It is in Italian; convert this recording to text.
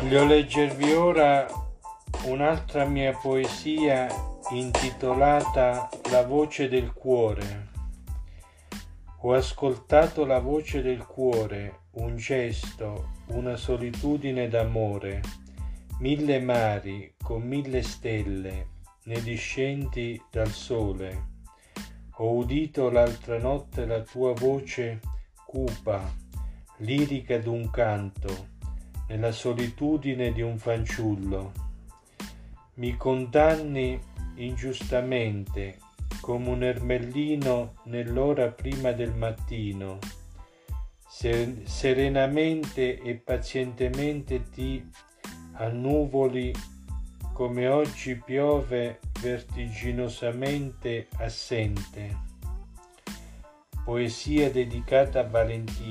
Voglio leggervi ora un'altra mia poesia intitolata La voce del cuore. Ho ascoltato la voce del cuore, un gesto, una solitudine d'amore, mille mari con mille stelle, ne discendi dal sole. Ho udito l'altra notte la tua voce cupa, lirica d'un canto, nella solitudine di un fanciullo. Mi condanni ingiustamente come un ermellino nell'ora prima del mattino. Serenamente e pazientemente ti annuvoli come oggi piove vertiginosamente assente. Poesia dedicata a Valentina.